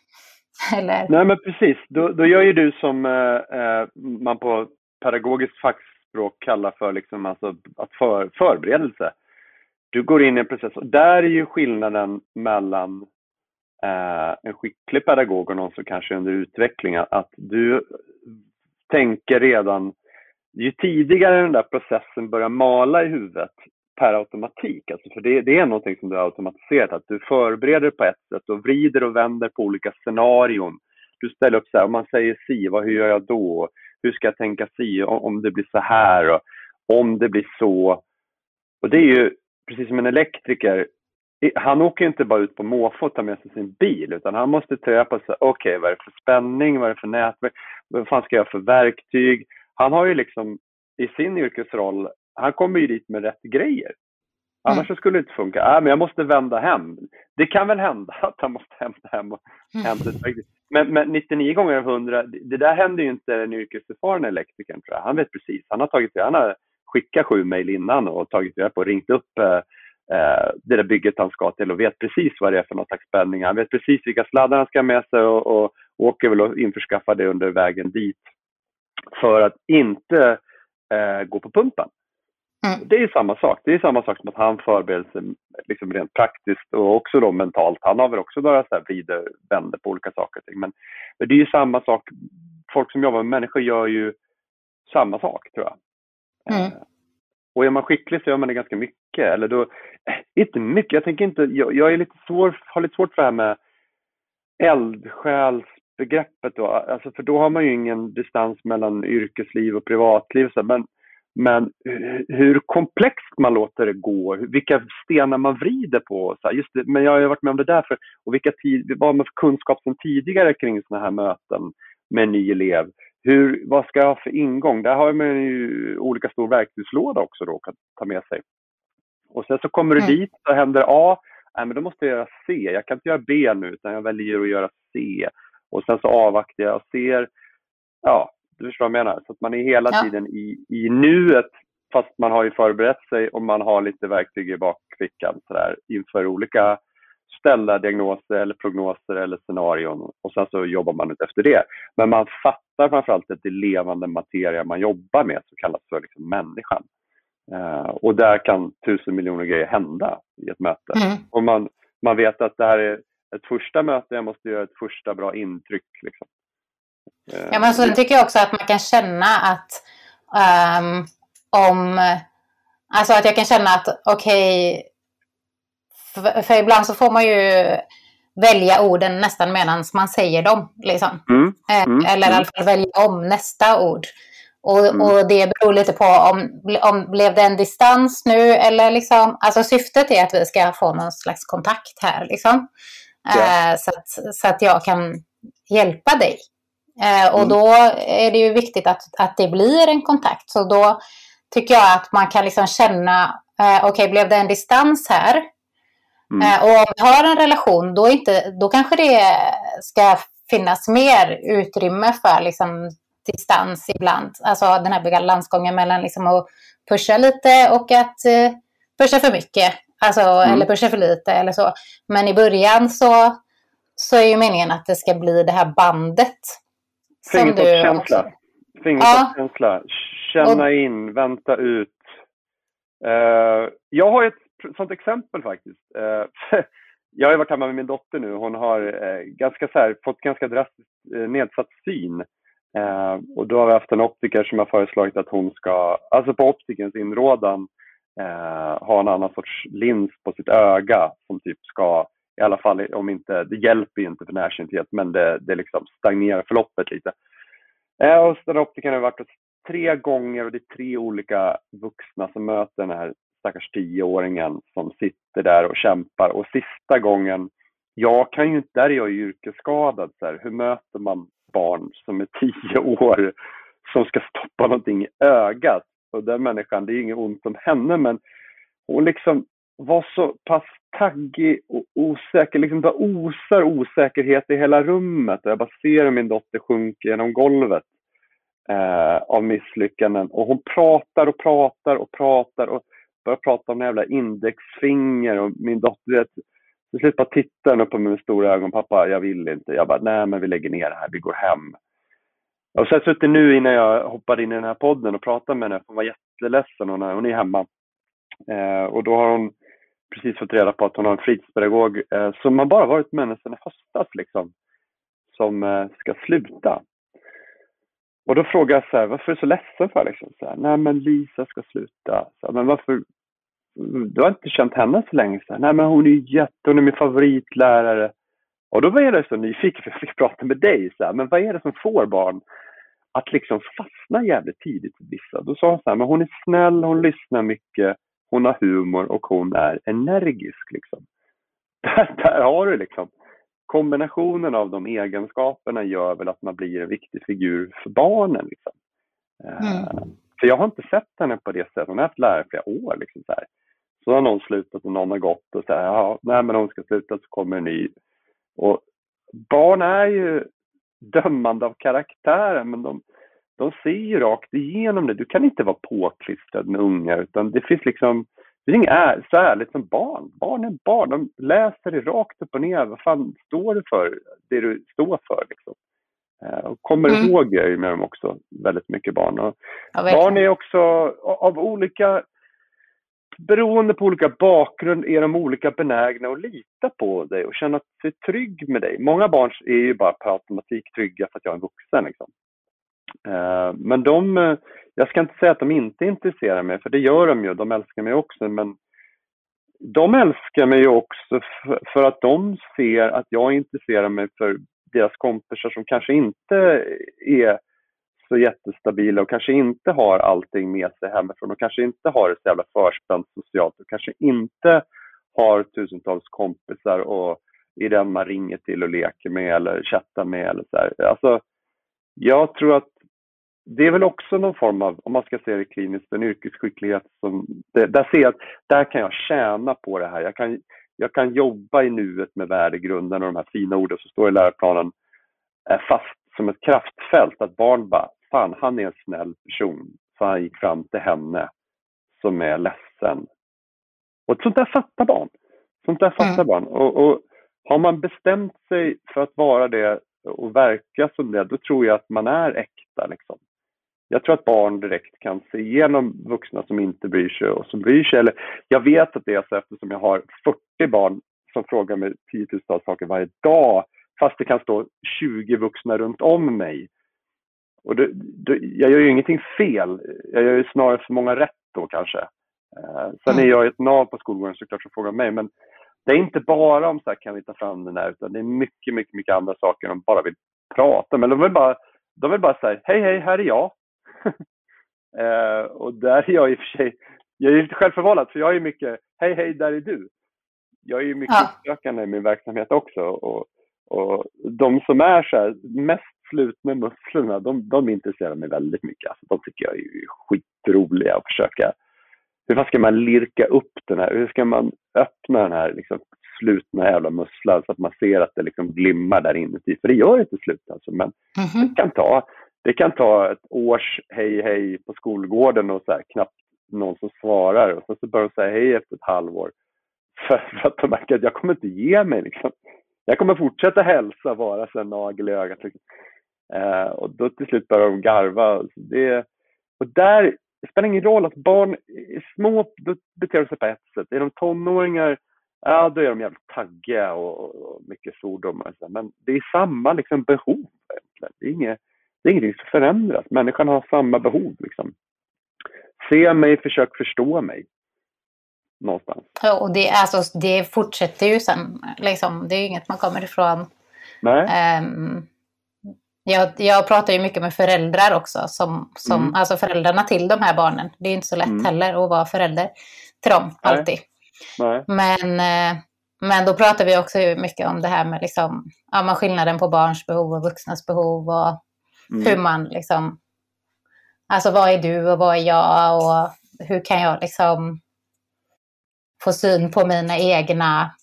Eller? Nej, men precis. Då, då gör ju du som eh, eh, man på pedagogiskt fackspråk kallar för liksom, alltså, att för, förberedelse. Du går in i en process. Och där är ju skillnaden mellan eh, en skicklig pedagog och någon som kanske är under utveckling, att du tänker redan, ju tidigare den där processen börjar mala i huvudet per automatik, alltså för det, det är någonting som du har automatiserat, att du förbereder på ett sätt och vrider och vänder på olika scenarion. Du ställer upp så här, om man säger si, vad, hur gör jag då? Hur ska jag tänka si om, om det blir så här? Och om det blir så. Och det är ju, precis som en elektriker, han åker inte bara ut på måfå och tar med sig sin bil, utan han måste träna på sig, okej, okay, vad är det för spänning, vad är det för nätverk, vad fan ska jag för verktyg? Han har ju liksom i sin yrkesroll, han kommer ju dit med rätt grejer. Annars mm. skulle det inte funka. Äh, men jag måste vända hem. Det kan väl hända att han måste hämta hem och mm. hämta ett. Men, men 99 gånger av 100, det där händer ju inte den yrkeserfarna elektrikern tror jag. Han vet precis. Han har tagit han har skickat sju mejl innan och tagit reda på och ringt upp eh, eh, det där bygget han ska till och vet precis vad det är för någon slags spänning. Han vet precis vilka sladdar han ska ha med sig och, och åker väl och införskaffar det under vägen dit för att inte eh, gå på pumpen. Mm. Det är samma sak. Det är samma sak som att han förbereder sig liksom rent praktiskt och också då mentalt. Han har väl också några så här vrider, vänder på olika saker och ting. Men, men det är ju samma sak. Folk som jobbar med människor gör ju samma sak, tror jag. Mm. Eh, och är man skicklig så gör man det ganska mycket. Eller då, eh, inte mycket, jag tänker inte, jag, jag är lite svår, har lite svårt för det här med eldsjälsbegreppet då. Alltså för då har man ju ingen distans mellan yrkesliv och privatliv. Så, men men hur komplext man låter det gå, vilka stenar man vrider på. Så just det, men jag har varit med om det där för, och vilka tid, vad har man för kunskap sedan tidigare kring sådana här möten med en ny elev. Hur, vad ska jag ha för ingång? Där har man ju olika stor verktygslåda också då att ta med sig. Och sen så kommer du mm. dit och händer A, nej men då måste jag göra C. Jag kan inte göra B nu utan jag väljer att göra C. Och sen så avvaktar jag och ser, ja, du förstår vad jag menar? Så att man är hela ja. tiden i, i nuet fast man har ju förberett sig och man har lite verktyg i bakfickan sådär, inför olika ställda diagnoser eller prognoser eller scenarion och sen så jobbar man ut efter det. Men man fattar framförallt att det är levande materia man jobbar med som kallas för liksom människan. Uh, och där kan tusen miljoner grejer hända i ett möte. Mm. Och man, man vet att det här är ett första möte, jag måste göra ett första bra intryck. Liksom. Ja, men så tycker jag också att man kan känna att um, om... Alltså att jag kan känna att okej... Okay, för, för, ibland så får man ju välja orden nästan medan man säger dem. Liksom. Mm, eh, mm, Eller i alla fall välja om nästa ord. Och, mm. och, det beror lite på om, om blev det en distans nu eller liksom, alltså syftet är att vi ska få någon slags kontakt här liksom. Yeah. Eh, så, att, så att jag kan hjälpa dig. Eh, och mm. då är det ju viktigt att, att det blir en kontakt. Så då tycker jag att man kan liksom känna, eh, okej okay, blev det en distans här? Mm. Eh, och om vi har en relation, då, inte, då kanske det ska finnas mer utrymme för liksom, distans ibland. Alltså den här balansgången mellan liksom, att pusha lite och att eh, pusha för mycket. Alltså, mm. Eller pusha för lite eller så. Men i början så, så är ju meningen att det ska bli det här bandet Fingertoppskänsla. Fingertoppskänsla. Känna och... in, vänta ut. Uh, jag har ett sånt exempel faktiskt. Uh, jag har varit hemma med min dotter nu. Hon har uh, ganska så här, fått ganska drastiskt nedsatt syn. och då har vi haft en optiker som har föreslagit att hon ska, alltså på optikerns inrådan, ha en annan sorts lins på sitt öga som typ ska i alla fall om inte, det hjälper ju inte för närsynthet, men det, det liksom stagnerar förloppet lite. Eh, och har varit hos tre gånger och det är tre olika vuxna som möter den här stackars tioåringen som sitter där och kämpar. Och sista gången, jag kan ju inte, där är jag ju yrkesskadad, så här, hur möter man barn som är tio år som ska stoppa någonting i ögat? Och den människan, det är inget ont om henne, men hon liksom var så pass taggig och osäker. Liksom det osar osäkerhet i hela rummet. Jag bara ser hur min dotter sjunker genom golvet eh, av misslyckanden. Och hon pratar och pratar och pratar och börjar prata om jävla indexfinger. Och min dotter, vet, till slut bara tittar hon upp på mig med stora ögon. Pappa, jag vill inte. Jag bara, nej men vi lägger ner det här, vi går hem. Och så har jag suttit nu innan jag hoppade in i den här podden och pratade med henne. Hon var jätteledsen. Hon är, hon är hemma. Eh, och då har hon precis fått reda på att hon har en fritidspedagog eh, som har bara varit med henne sedan i höstas liksom, som eh, ska sluta. Och då frågar jag så här, varför är du så ledsen för? Liksom? Så här, Nej men Lisa ska sluta. Så här, men varför? Du har inte känt henne så länge. Så här, Nej men hon är jätte, hon är min favoritlärare. Och då var jag så nyfiken för jag fick prata med dig. Så här, men vad är det som får barn att liksom fastna jävligt tidigt i vissa? Då sa hon så här, men hon är snäll, hon lyssnar mycket hon har humor och hon är energisk. Liksom. Där, där har du liksom. Kombinationen av de egenskaperna gör väl att man blir en viktig figur för barnen. Liksom. Eh, mm. för jag har inte sett henne på det sättet. Hon har haft lärare i flera år. Liksom, så, här. så har någon slutat och någon har gått och så här, ja, nej men hon ska sluta så kommer en ny. Och barn är ju dömande av karaktären men de, de ser ju rakt igenom det. Du kan inte vara påklistrad med ungar utan det finns liksom det är inget så ärligt som barn. Barn är barn. De läser det rakt upp och ner. Vad fan står du för? Det du står för liksom. Eh, och kommer mm. ihåg jag med dem också väldigt mycket barn. Och barn är också av olika beroende på olika bakgrund är de olika benägna att lita på dig och känna sig trygg med dig. Många barn är ju bara per automatik trygga för att jag är en vuxen. Liksom. Eh, men de, eh, jag ska inte säga att de inte intresserar mig, för det gör de ju. De älskar mig också, men de älskar mig också för att de ser att jag intresserar mig för deras kompisar som kanske inte är så jättestabila och kanske inte har allting med sig hemifrån och kanske inte har det så jävla förspänt socialt och kanske inte har tusentals kompisar och är den man ringer till och leker med eller chattar med eller så här. Alltså, jag tror att det är väl också någon form av, om man ska se det kliniskt, en yrkesskicklighet som, det, där ser jag att där kan jag tjäna på det här. Jag kan, jag kan jobba i nuet med värdegrunden och de här fina orden som står i läroplanen är fast som ett kraftfält. Att barn bara, fan han är en snäll person, så han gick fram till henne som är ledsen. Och sånt där fattar barn. Sånt där fattar mm. barn. Och, och har man bestämt sig för att vara det och verka som det, då tror jag att man är äkta. Liksom jag tror att barn direkt kan se igenom vuxna som inte bryr sig och som bryr sig. Eller, jag vet att det är så eftersom jag har 40 barn som frågar mig tiotusentals saker varje dag, fast det kan stå 20 vuxna runt om mig. Och det, det, jag gör ju ingenting fel, jag gör ju snarare för många rätt då kanske. Eh, sen är mm. jag ett nav på skolgården såklart som frågar mig, men det är inte bara om så här, kan vi ta fram den här, utan det är mycket, mycket, mycket andra saker de bara vill prata. Eller de vill bara, de vill bara säga, hej, hej, här är jag. eh, och där är jag i och för sig, jag är lite självförvållad för jag är mycket, hej hej, där är du. Jag är ju mycket ja. uppsökande i min verksamhet också och, och de som är så här, mest slut med musklerna, de, de intresserar mig väldigt mycket. Alltså, de tycker jag är skitroliga att försöka, hur ska man lirka upp den här, hur ska man öppna den här liksom, slutna jävla musslar så att man ser att det liksom glimmar där inuti. För det gör inte slut alltså, men mm -hmm. det kan ta det kan ta ett års hej hej på skolgården och så här, knappt någon som svarar och så börjar de säga hej efter ett halvår. För, att de märker att jag kommer inte ge mig liksom. Jag kommer fortsätta hälsa, vara en nagel i ögat. Liksom. Eh, och då till slut börjar de garva. Det, och där, det spelar ingen roll att barn är små, då beter de sig på ett sätt. Är de tonåringar, ja då är de jävligt taggiga och, och mycket svordomar. Men det är samma liksom, behov. Det är inget, det är ingenting som förändras. Människan har samma behov. Liksom. Se mig, försök förstå mig. Någonstans. Ja, och det, alltså, det fortsätter ju sen. Liksom. Det är ju inget man kommer ifrån. Nej. Um, jag, jag pratar ju mycket med föräldrar också, som, som, mm. alltså föräldrarna till de här barnen. Det är inte så lätt mm. heller att vara förälder till dem, Nej. alltid. Nej. Men, eh, men då pratar vi också mycket om det här med liksom, ja, skillnaden på barns behov och vuxnas behov. Och Mm. Hur man liksom, alltså vad är du och vad är jag och hur kan jag liksom få syn på mina egna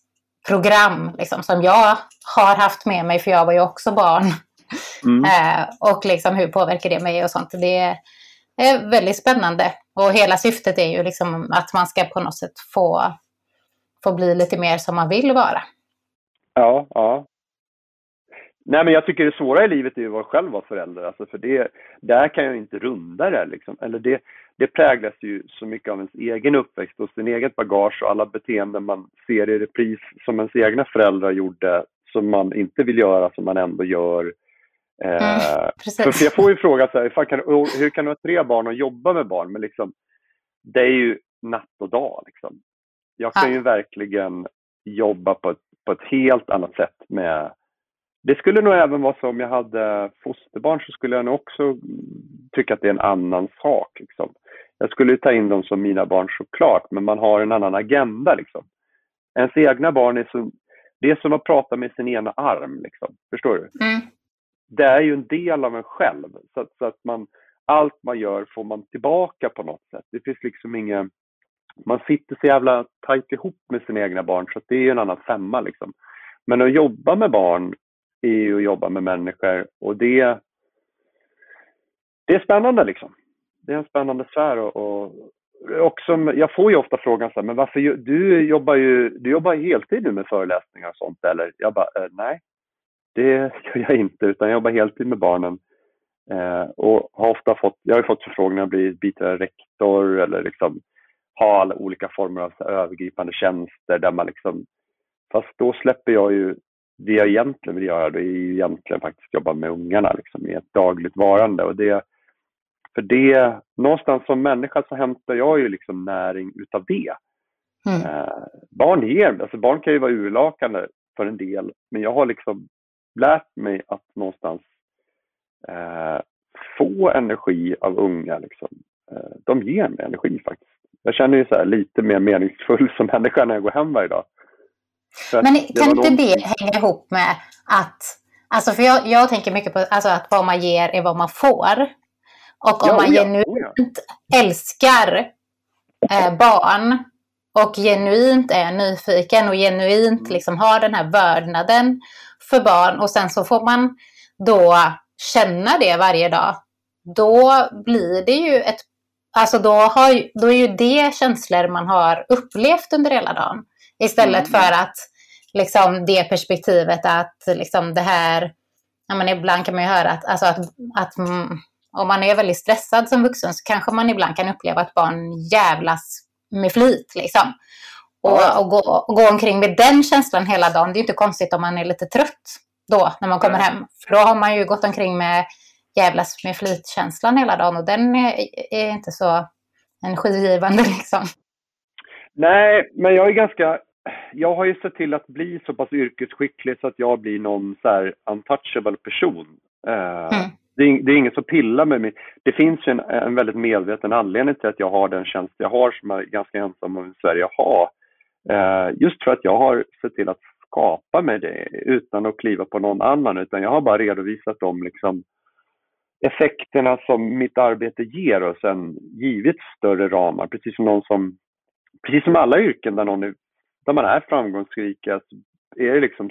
program liksom, som jag har haft med mig, för jag var ju också barn. Mm. eh, och liksom hur påverkar det mig och sånt. Det är väldigt spännande. Och hela syftet är ju liksom att man ska på något sätt få, få bli lite mer som man vill vara. Ja, ja. Nej, men jag tycker det svåra i livet är ju att själv vara förälder. Alltså för det, där kan jag inte runda det. Liksom. Eller det, det präglas ju så mycket av ens egen uppväxt och sin eget bagage och alla beteenden man ser i repris som ens egna föräldrar gjorde som man inte vill göra, som man ändå gör. Eh, mm, för, för jag får ju fråga så här, kan, hur kan du ha tre barn och jobba med barn? Men liksom, det är ju natt och dag. Liksom. Jag kan ja. ju verkligen jobba på ett, på ett helt annat sätt med det skulle nog även vara så om jag hade fosterbarn så skulle jag nog också tycka att det är en annan sak. Liksom. Jag skulle ta in dem som mina barn såklart, men man har en annan agenda. Liksom. Ens egna barn är så, det är som att prata med sin ena arm. Liksom. Förstår du? Mm. Det är ju en del av en själv. Så, så, att man, allt man gör får man tillbaka på något sätt. Det finns liksom ingen... Man sitter så jävla tajt ihop med sina egna barn så det är en annan femma. Liksom. Men att jobba med barn är att jobba med människor och det, det är spännande liksom. Det är en spännande sfär och, och också, jag får ju ofta frågan så här, men varför, du jobbar ju du jobbar heltid nu med föreläsningar och sånt eller? Jag bara, eh, nej, det gör jag inte utan jag jobbar heltid med barnen eh, och har ofta fått, jag har fått förfrågningar att bli biträdande rektor eller liksom ha alla olika former av övergripande tjänster där man liksom, fast då släpper jag ju det jag egentligen vill göra, det är ju egentligen faktiskt jobba med ungarna liksom, i ett dagligt varande. Och det, för det, någonstans som människa så hämtar jag ju liksom näring utav det. Mm. Eh, barn ger, alltså barn kan ju vara urlakande för en del, men jag har liksom lärt mig att någonstans eh, få energi av unga. Liksom. Eh, de ger mig energi faktiskt. Jag känner ju så lite mer meningsfull som människa när jag går hem varje dag. Men kan inte det hänga ihop med att, alltså för jag, jag tänker mycket på alltså att vad man ger är vad man får. Och om ja, man ja, genuint ja. älskar eh, barn och genuint är nyfiken och genuint mm. liksom har den här vördnaden för barn och sen så får man då känna det varje dag. Då blir det ju ett, alltså då, har, då är ju det känslor man har upplevt under hela dagen. Istället mm. för att liksom det perspektivet att liksom det här, ja, men ibland kan man ju höra att, alltså att, att om man är väldigt stressad som vuxen så kanske man ibland kan uppleva att barn jävlas med flit. Liksom. Och, och, gå, och gå omkring med den känslan hela dagen, det är inte konstigt om man är lite trött då när man kommer hem. För då har man ju gått omkring med jävlas med flit-känslan hela dagen och den är, är inte så energigivande liksom. Nej, men jag är ganska... Jag har ju sett till att bli så pass yrkesskicklig så att jag blir någon så här untouchable person. Uh, mm. det, är, det är ingen som pillar med mig. Det finns en, en väldigt medveten anledning till att jag har den tjänst jag har som jag är ganska ensam om i Sverige att ha. Uh, just för att jag har sett till att skapa mig det utan att kliva på någon annan utan jag har bara redovisat de liksom, effekterna som mitt arbete ger och sen givit större ramar. Precis som någon som precis som alla yrken där, någon är, där man är framgångsrik, är det liksom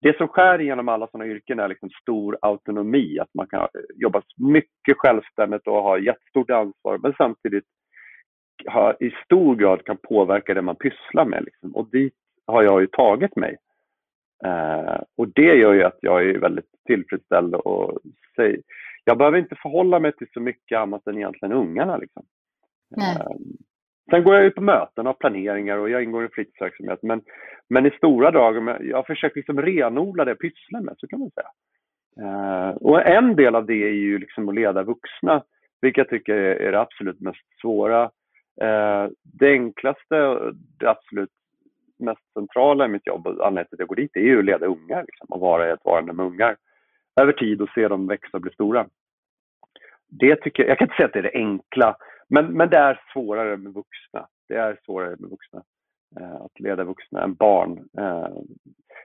det som skär igenom alla sådana yrken är liksom stor autonomi, att man kan jobba mycket självständigt och ha jättestort ansvar, men samtidigt ha, i stor grad kan påverka det man pysslar med. Liksom. Och dit har jag ju tagit mig. Eh, och det gör ju att jag är väldigt tillfredsställd och säger, jag behöver inte förhålla mig till så mycket annat än egentligen ungarna. Liksom. Eh, Sen går jag ju på möten och planeringar och jag ingår i fritidsverksamhet. Men, men i stora drag, jag försöker liksom renodla det jag pysslar med, så kan man säga. Eh, och en del av det är ju liksom att leda vuxna, vilket jag tycker är det absolut mest svåra. Eh, det enklaste, det absolut mest centrala i mitt jobb och anledningen till att jag går dit är ju att leda ungar liksom, och vara i ett varande med ungar över tid och se dem växa och bli stora. Det tycker jag, jag kan inte säga att det är det enkla, men, men det är svårare med vuxna. Det är svårare med vuxna. Eh, att leda vuxna än barn. Eh,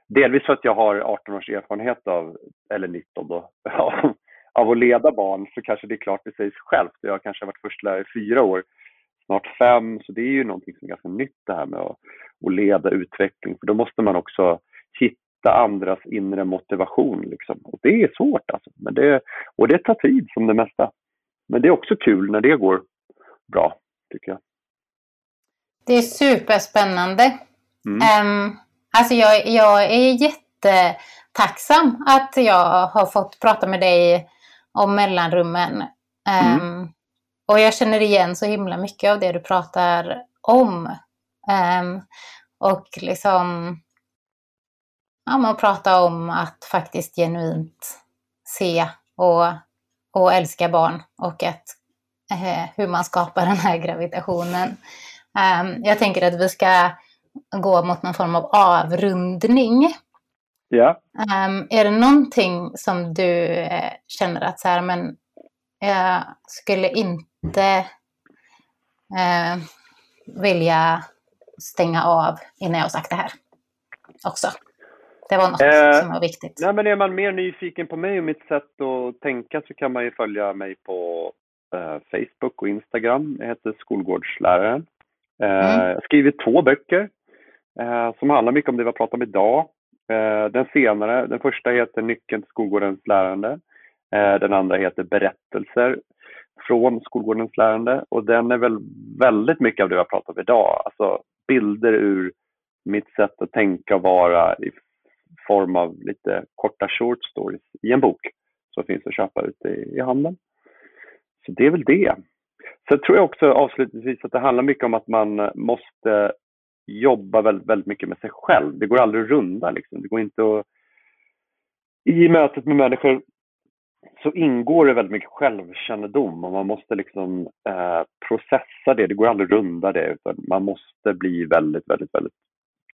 delvis för att jag har 18 års erfarenhet av, eller 19 då, av att leda barn så kanske det är klart det sägs självt. Jag har kanske varit förstelärare i fyra år, snart fem, så det är ju någonting som är ganska nytt det här med att, att leda utveckling. För då måste man också hitta andras inre motivation. Liksom. Och det är svårt alltså. Men det, och det tar tid som det mesta. Men det är också kul när det går bra, tycker jag. Det är superspännande. Mm. Um, alltså jag, jag är jättetacksam att jag har fått prata med dig om mellanrummen. Um, mm. Och jag känner igen så himla mycket av det du pratar om. Um, och liksom ja, man pratar om att faktiskt genuint se och, och älska barn och att eh, hur man skapar den här gravitationen. Um, jag tänker att vi ska gå mot någon form av avrundning. Ja. Um, är det någonting som du eh, känner att så här, men jag skulle inte eh, vilja stänga av innan jag har sagt det här också? Det var något eh, som var viktigt. Nej, men är man mer nyfiken på mig och mitt sätt att tänka så kan man ju följa mig på eh, Facebook och Instagram. Jag heter Skolgårdsläraren. Eh, mm. Jag har skrivit två böcker eh, som handlar mycket om det vi har pratat om idag. Eh, den senare, den första heter Nyckeln till skolgårdens lärande. Eh, den andra heter Berättelser från skolgårdens lärande och den är väl väldigt mycket av det vi har pratat om idag. Alltså bilder ur mitt sätt att tänka och vara i form av lite korta short stories i en bok som finns att köpa ute i, i handeln. Så det är väl det. Sen tror jag också avslutningsvis att det handlar mycket om att man eh, måste jobba väldigt, väldigt mycket med sig själv. Det går aldrig att runda liksom. Det går inte att... I mötet med människor så ingår det väldigt mycket självkännedom och man måste liksom eh, processa det. Det går aldrig att runda det utan man måste bli väldigt, väldigt, väldigt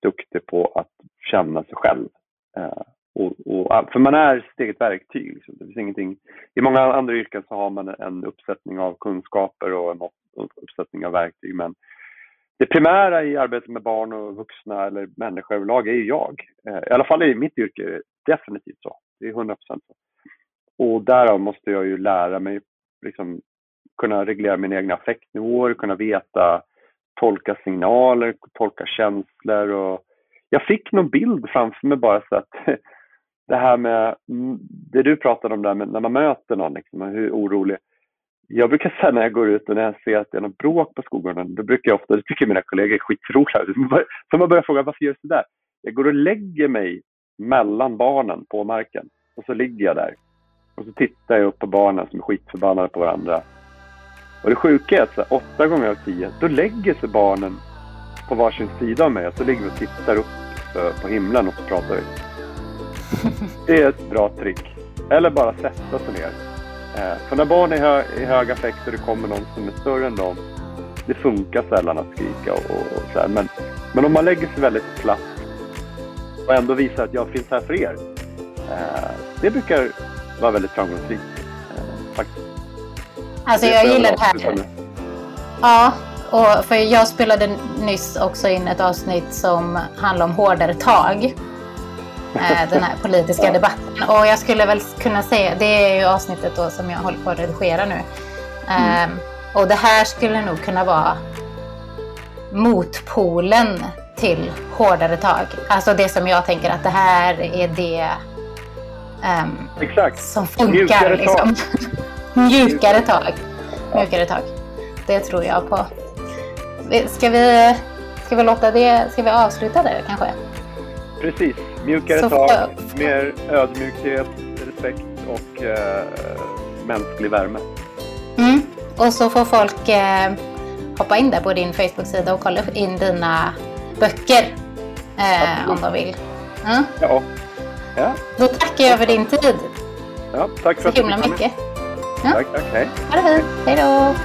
duktig på att känna sig själv. Eh, och, och, för man är sitt eget verktyg. Liksom. Det finns ingenting. I många andra yrken så har man en uppsättning av kunskaper och en uppsättning av verktyg. Men det primära i arbetet med barn och vuxna eller människor överlag är ju jag. Eh, I alla fall i mitt yrke är det definitivt så. Det är 100 procent så. Och därav måste jag ju lära mig liksom, kunna reglera mina egna affektnivåer, kunna veta, tolka signaler, tolka känslor och jag fick någon bild framför mig bara så att det här med mm, det du pratade om där med när man möter någon, liksom, hur orolig. Jag brukar säga när jag går ut och när jag ser att det är något bråk på skolgården, då brukar jag ofta, det tycker mina kollegor är skitroliga, så man börjar fråga varför gör du sådär? Jag går och lägger mig mellan barnen på marken och så ligger jag där och så tittar jag upp på barnen som är skitförbannade på varandra. Och det sjuka är att så, åtta gånger av tio, då lägger sig barnen på varsin sida av mig och så ligger vi och tittar upp på himlen och så pratar vi. Det är ett bra trick. Eller bara sätta sig ner. Eh, för när barn är hö i hög affekt och det kommer någon som är större än dem, det funkar sällan att skrika och, och så här. Men, men om man lägger sig väldigt platt och ändå visar att jag finns här för er. Eh, det brukar var väldigt framgångsrik. Eh, faktiskt. Alltså jag gillar det här. Ja, och för jag spelade nyss också in ett avsnitt som handlar om hårdare tag. Eh, den här politiska ja. debatten. Och jag skulle väl kunna säga, det är ju avsnittet då som jag håller på att redigera nu. Mm. Um, och det här skulle nog kunna vara motpolen till hårdare tag. Alltså det som jag tänker att det här är det Um, Exakt. Som funkar. Mjukare liksom. Mjukare tag. Mjukare tag. Det tror jag på. Ska vi, ska vi låta det, ska vi avsluta där kanske? Precis. Mjukare Så tag, jag... mer ödmjukhet, respekt och eh, mänsklig värme. Mm. Och så får folk eh, hoppa in där på din Facebook-sida och kolla in dina böcker eh, om de vill. Mm. Ja, Ja. Då tackar jag för din tid. Ja, tack för Så himla mycket. Ja. Tack, tack. Hej. Ha det fint. Hej då.